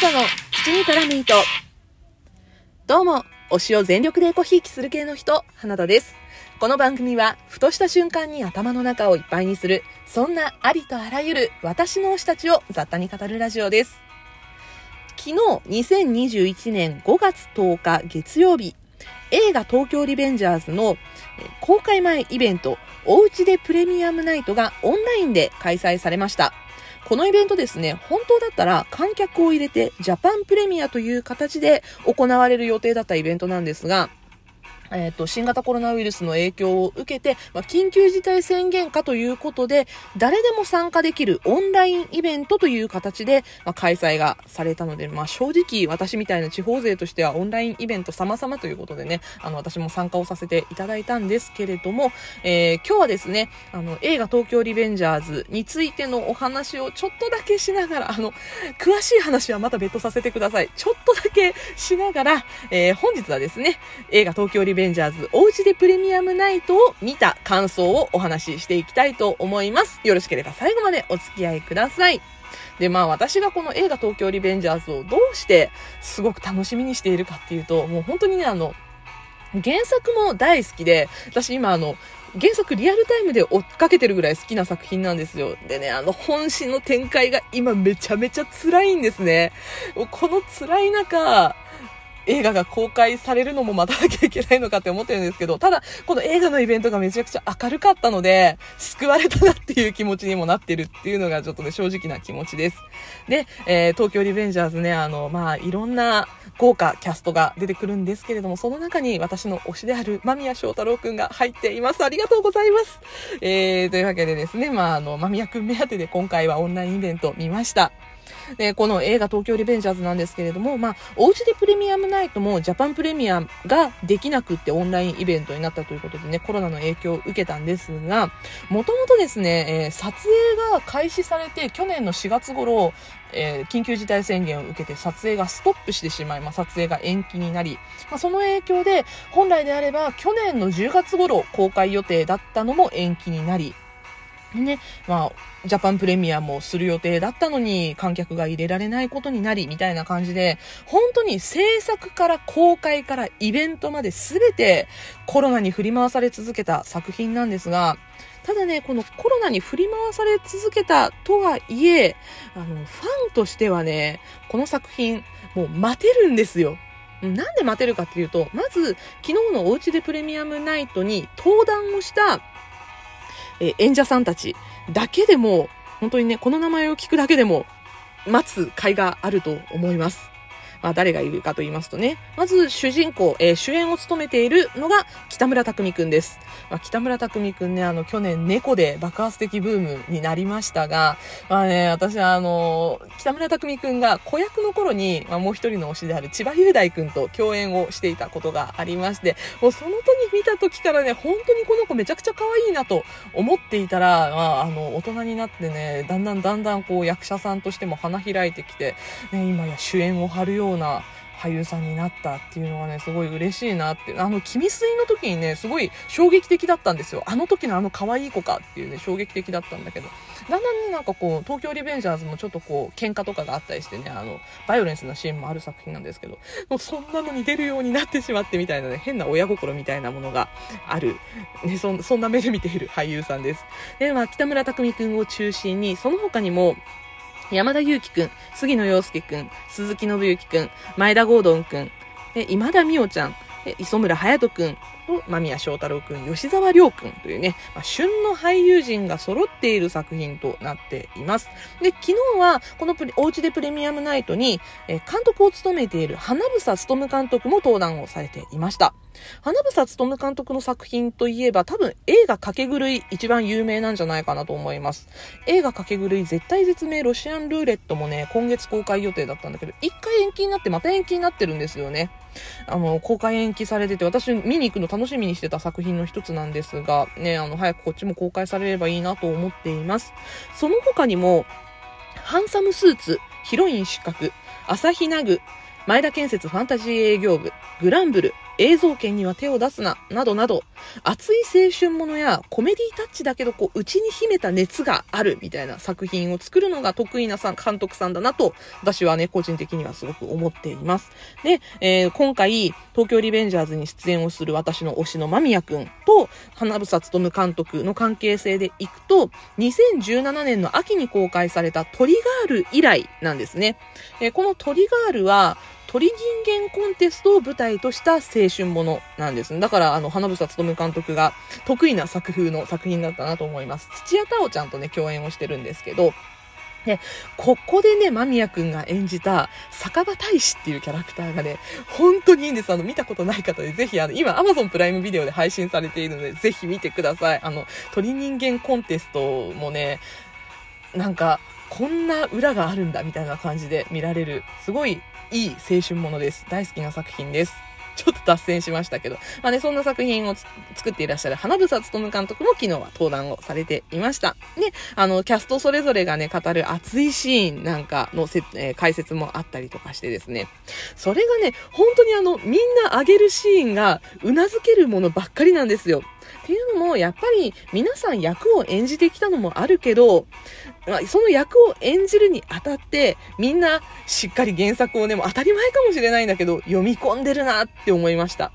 田の口に絡む糸。どうも、推しを全力でコひいきする系の人、花田です。この番組は、ふとした瞬間に頭の中をいっぱいにする、そんなありとあらゆる私の推したちを雑多に語るラジオです。昨日、2021年5月10日月曜日、映画東京リベンジャーズの公開前イベント、おうちでプレミアムナイトがオンラインで開催されました。このイベントですね、本当だったら観客を入れてジャパンプレミアという形で行われる予定だったイベントなんですが、えっ、ー、と、新型コロナウイルスの影響を受けて、まあ、緊急事態宣言下ということで、誰でも参加できるオンラインイベントという形で、まあ、開催がされたので、まあ、正直私みたいな地方勢としてはオンラインイベント様々ということでね、あの、私も参加をさせていただいたんですけれども、えー、今日はですね、あの、映画東京リベンジャーズについてのお話をちょっとだけしながら、あの、詳しい話はまた別途させてください。ちょっとだけしながら、えー、本日はですね、映画東京リベンジャーズベンジャーズおうちでプレミアムナイトを見た感想をお話ししていきたいと思います。よろしければ最後までお付き合いください。で、まあ私がこの映画東京リベンジャーズをどうしてすごく楽しみにしているかっていうと、もう本当にね、あの、原作も大好きで、私今あの、原作リアルタイムで追っかけてるぐらい好きな作品なんですよ。でね、あの本心の展開が今めちゃめちゃ辛いんですね。この辛い中、映画が公開されるのも待たなきゃいけないのかって思ってるんですけど、ただ、この映画のイベントがめちゃくちゃ明るかったので、救われたなっていう気持ちにもなってるっていうのがちょっとね、正直な気持ちです。で、えー、東京リベンジャーズね、あの、まあ、いろんな豪華キャストが出てくるんですけれども、その中に私の推しである間宮祥太郎くんが入っています。ありがとうございます。えー、というわけでですね、まあ、あの、間宮くん目当てで今回はオンラインイベント見ました。で、この映画東京リベンジャーズなんですけれども、まあ、おうちでプレミアムナイトもジャパンプレミアムができなくってオンラインイベントになったということでね、コロナの影響を受けたんですが、もともとですね、えー、撮影が開始されて去年の4月頃、えー、緊急事態宣言を受けて撮影がストップしてしまい、まあ、撮影が延期になり、まあ、その影響で本来であれば去年の10月頃公開予定だったのも延期になり、ね、まあ、ジャパンプレミアもする予定だったのに観客が入れられないことになりみたいな感じで、本当に制作から公開からイベントまで全てコロナに振り回され続けた作品なんですが、ただね、このコロナに振り回され続けたとはいえ、あの、ファンとしてはね、この作品、もう待てるんですよ。なんで待てるかっていうと、まず、昨日のおうちでプレミアムナイトに登壇をしたえ演者さんたちだけでも、本当にね、この名前を聞くだけでも、待つ甲斐があると思います。まあ、誰がいるかと言いますとね、まず主人公、えー、主演を務めているのが北村匠海くんです。まあ、北村匠海くんね、あの、去年猫で爆発的ブームになりましたが、まあね、私はあの、北村匠海くんが子役の頃に、まあ、もう一人の推しである千葉雄大くんと共演をしていたことがありまして、もうその時見た時からね、本当にこの子めちゃくちゃ可愛いなと思っていたら、まあ、あの、大人になってね、だんだんだんだんこう役者さんとしても花開いてきて、ね、今や主演を張るようような俳優さんになったっていうのがね、すごい嬉しいなって。あの、君水の時にね、すごい衝撃的だったんですよ。あの時のあの可愛い子かっていうね、衝撃的だったんだけど、だんだんね、なんかこう、東京リベンジャーズもちょっとこう、喧嘩とかがあったりしてね、あの、バイオレンスなシーンもある作品なんですけど、もうそんなのに出るようになってしまってみたいなね、変な親心みたいなものがある、ね、そそんな目で見ている俳優さんです。で、まあ、北村匠海くんを中心に、その他にも、山田裕貴くん、杉野陽介くん、鈴木信之くん、前田郷敦くん、今田美桜ちゃん、磯村隼人くん間宮祥太郎くん、吉沢亮くんというね、まあ、旬の俳優陣が揃っている作品となっています。で、昨日はこのプレおうちでプレミアムナイトに、え監督を務めている花房勉監督も登壇をされていました。花房勉監督の作品といえば多分映画かけ狂い一番有名なんじゃないかなと思います。映画かけ狂い絶対絶命ロシアンルーレットもね、今月公開予定だったんだけど、一回延期になってまた延期になってるんですよね。あの、公開延期されてて、私見に行くの楽しみにしてた作品の一つなんですが、ね、あの、早くこっちも公開されればいいなと思っています。その他にも、ハンサムスーツ、ヒロイン失格、朝日ナグ、前田建設ファンタジー営業部、グランブル、映像権には手を出すな、などなど、熱い青春ものやコメディタッチだけど、こう、内に秘めた熱があるみたいな作品を作るのが得意なさん監督さんだなと、私はね、個人的にはすごく思っています。で、えー、今回、東京リベンジャーズに出演をする私の推しの間宮くんと、花房勉監督の関係性でいくと、2017年の秋に公開されたトリガール以来なんですね。えー、このトリガールは、鳥人間コンテストを舞台とした青春ものなんです。だから、あの、花房勉監督が得意な作風の作品だったなと思います。土屋太鳳ちゃんとね、共演をしてるんですけど、で、ここでね、間宮くんが演じた、酒場大使っていうキャラクターがね、本当にいいんです。あの、見たことない方で、ぜひ、あの、今、Amazon プライムビデオで配信されているので、ぜひ見てください。あの、鳥人間コンテストもね、なんか、こんな裏があるんだ、みたいな感じで見られる、すごいいい青春ものです。大好きな作品です。ちょっと脱線しましたけど、まあね、そんな作品を作っていらっしゃる花房勉監督も昨日は登壇をされていました。で、あの、キャストそれぞれがね、語る熱いシーンなんかのせ、えー、解説もあったりとかしてですね、それがね、本当にあの、みんな上げるシーンが、うなずけるものばっかりなんですよ。っていうのも、やっぱり皆さん役を演じてきたのもあるけど、その役を演じるにあたって、みんなしっかり原作をね、もう当たり前かもしれないんだけど、読み込んでるなって思いました。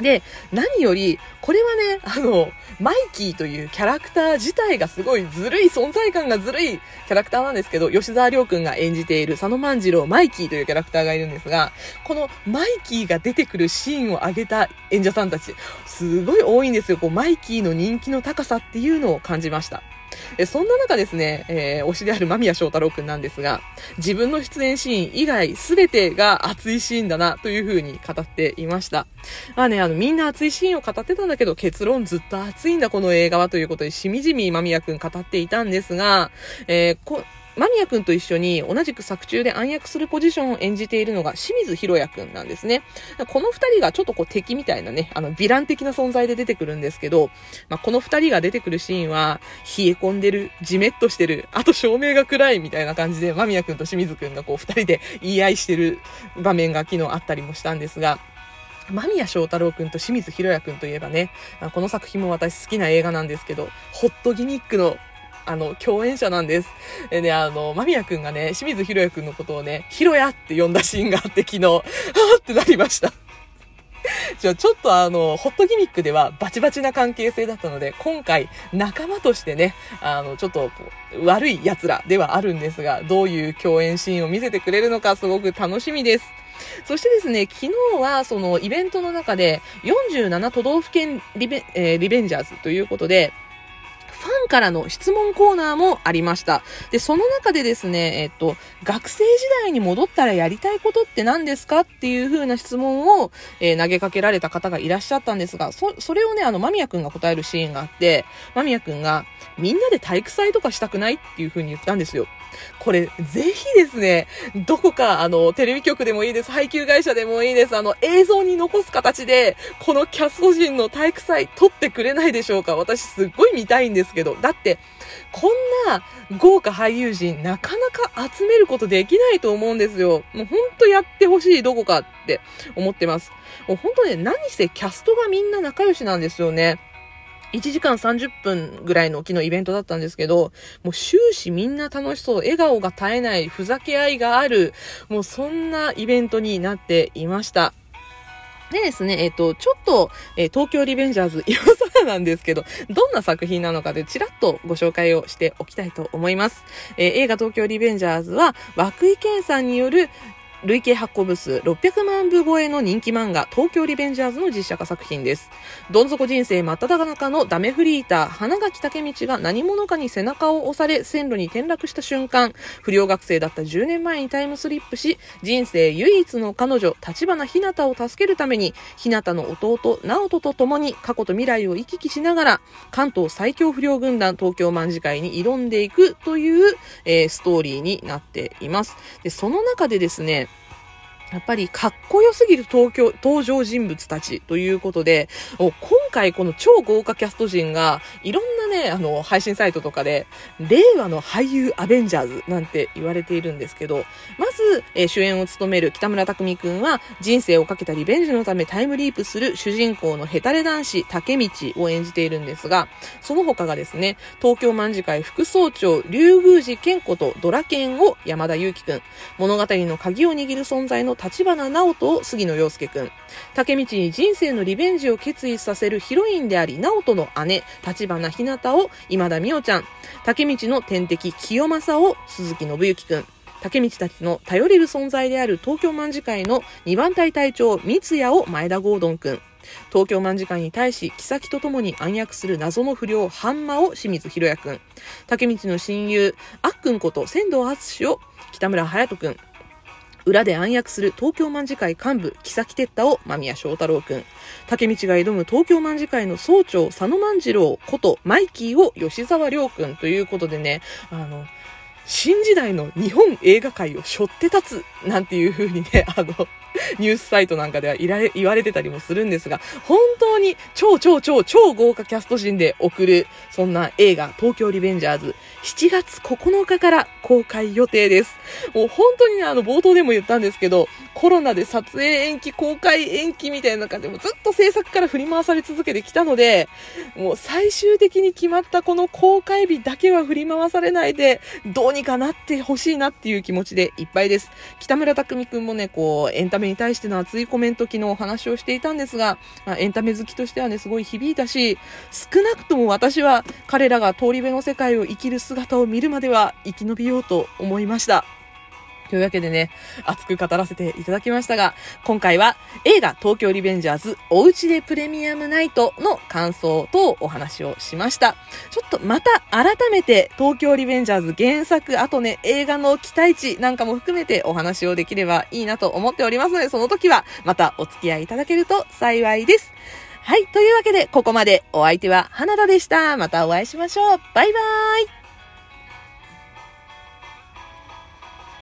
で、何より、これはね、あの、マイキーというキャラクター自体がすごいずるい、存在感がずるいキャラクターなんですけど、吉沢亮君が演じている佐野万次郎マイキーというキャラクターがいるんですが、このマイキーが出てくるシーンを上げた演者さんたち、すごい多いんですよ。こう、マイキーの人気の高さっていうのを感じました。えそんな中ですね、えー、推しである間宮祥太郎くんなんですが、自分の出演シーン以外全てが熱いシーンだなという風に語っていました。まあね、あの、みんな熱いシーンを語ってたんだけど、結論ずっと熱いんだこの映画はということで、しみじみ間宮くん語っていたんですが、えー、こ、間宮くんと一緒に同じく作中で暗躍するポジションを演じているのが清水博也くんなんですね。この二人がちょっとこう敵みたいなね、あの、ヴィラン的な存在で出てくるんですけど、まあ、この二人が出てくるシーンは、冷え込んでる、じめっとしてる、あと照明が暗いみたいな感じで、間宮くんと清水くんがこう二人で言い合いしてる場面が昨日あったりもしたんですが、間宮祥太郎くんと清水博也くんといえばね、この作品も私好きな映画なんですけど、ホットギニックのあの、共演者なんです。でね、あの、間宮くんがね、清水ひろやくんのことをね、ひろやって呼んだシーンがあって昨日、は ぁってなりました。じゃあちょっとあの、ホットギミックではバチバチな関係性だったので、今回仲間としてね、あの、ちょっと悪い奴らではあるんですが、どういう共演シーンを見せてくれるのかすごく楽しみです。そしてですね、昨日はそのイベントの中で47都道府県リベ,、えー、リベンジャーズということで、ファンからの質問コーナーもありました。で、その中でですね、えっと、学生時代に戻ったらやりたいことって何ですかっていう風な質問を、えー、投げかけられた方がいらっしゃったんですが、そ、それをね、あの、間宮くんが答えるシーンがあって、間宮くんが、みんなで体育祭とかしたくないっていう風に言ったんですよ。これ、ぜひですね、どこか、あの、テレビ局でもいいです、配給会社でもいいです、あの、映像に残す形で、このキャスト陣の体育祭撮ってくれないでしょうか私すっごい見たいんですけど、だって、こんな豪華俳優陣なかなか集めることできないと思うんですよ。もうほんとやってほしいどこかって思ってます。もうほんとね、何せキャストがみんな仲良しなんですよね。1時間30分ぐらいの昨日イベントだったんですけど、もう終始みんな楽しそう、笑顔が絶えない、ふざけ合いがある、もうそんなイベントになっていました。でですね、えっ、ー、と、ちょっと、えー、東京リベンジャーズ、今更なんですけど、どんな作品なのかでちらっとご紹介をしておきたいと思います。えー、映画東京リベンジャーズは、涌井健さんによる累計発行部数600万部超えの人気漫画、東京リベンジャーズの実写化作品です。どん底人生真っ只中のダメフリーター、花垣武道が何者かに背中を押され、線路に転落した瞬間、不良学生だった10年前にタイムスリップし、人生唯一の彼女、立花ひなたを助けるために、ひなたの弟、直人と共に過去と未来を行き来しながら、関東最強不良軍団東京卍会に挑んでいくという、えー、ストーリーになっています。で、その中でですね、やっぱりかっこよすぎる東京、登場人物たちということで、今回この超豪華キャスト陣が、いろんなね、あの、配信サイトとかで、令和の俳優アベンジャーズなんて言われているんですけど、まず、えー、主演を務める北村匠海くんは、人生をかけたリベンジのためタイムリープする主人公のヘタレ男子竹道を演じているんですが、その他がですね、東京卍会副総長、竜宮寺健子とドラケンを山田裕貴くん、物語の鍵を握る存在の立花直人を杉野陽介くん。竹道に人生のリベンジを決意させるヒロインであり、直人の姉、立花ひなたを今田美桜ちゃん。竹道の天敵、清正を鈴木信之くん。竹道たちの頼れる存在である東京卍会の2番隊隊長、三ツ矢を前田ゴードンくん。東京卍会に対し、妃と共に暗躍する謎の不良、ハンマを清水博也くん。竹道の親友、あっくんこと仙道敦を北村隼人くん。裏で暗躍する東京卍会幹部、木崎哲太を間宮祥太郎くん。竹道が挑む東京卍会の総長、佐野万次郎ことマイキーを吉沢亮くんということでね、あの、新時代の日本映画界を背負って立つなんていう風にね、あの、ニュースサイトなんかではいられ言われてたりもするんですが、本当に超超超超豪華キャスト陣で送る、そんな映画、東京リベンジャーズ、7月9日から公開予定です。もう本当にね、あの、冒頭でも言ったんですけど、コロナで撮影延期、公開延期みたいな感じでもずっと制作から振り回され続けてきたので、もう最終的に決まったこの公開日だけは振り回されないで、どうにかなってほしいなっていう気持ちでいっぱいです。北村匠海くんもね、こう、エンタメに対しての熱いコメント昨日お話をしていたんですが、まあ、エンタメ好きとしてはね、すごい響いたし、少なくとも私は彼らが通り部の世界を生きる姿を見るまでは生き延びようと思いました。というわけでね、熱く語らせていただきましたが、今回は映画東京リベンジャーズおうちでプレミアムナイトの感想とお話をしました。ちょっとまた改めて東京リベンジャーズ原作、あとね、映画の期待値なんかも含めてお話をできればいいなと思っておりますので、その時はまたお付き合いいただけると幸いです。はい。というわけで、ここまでお相手は花田でした。またお会いしましょう。バイバーイ。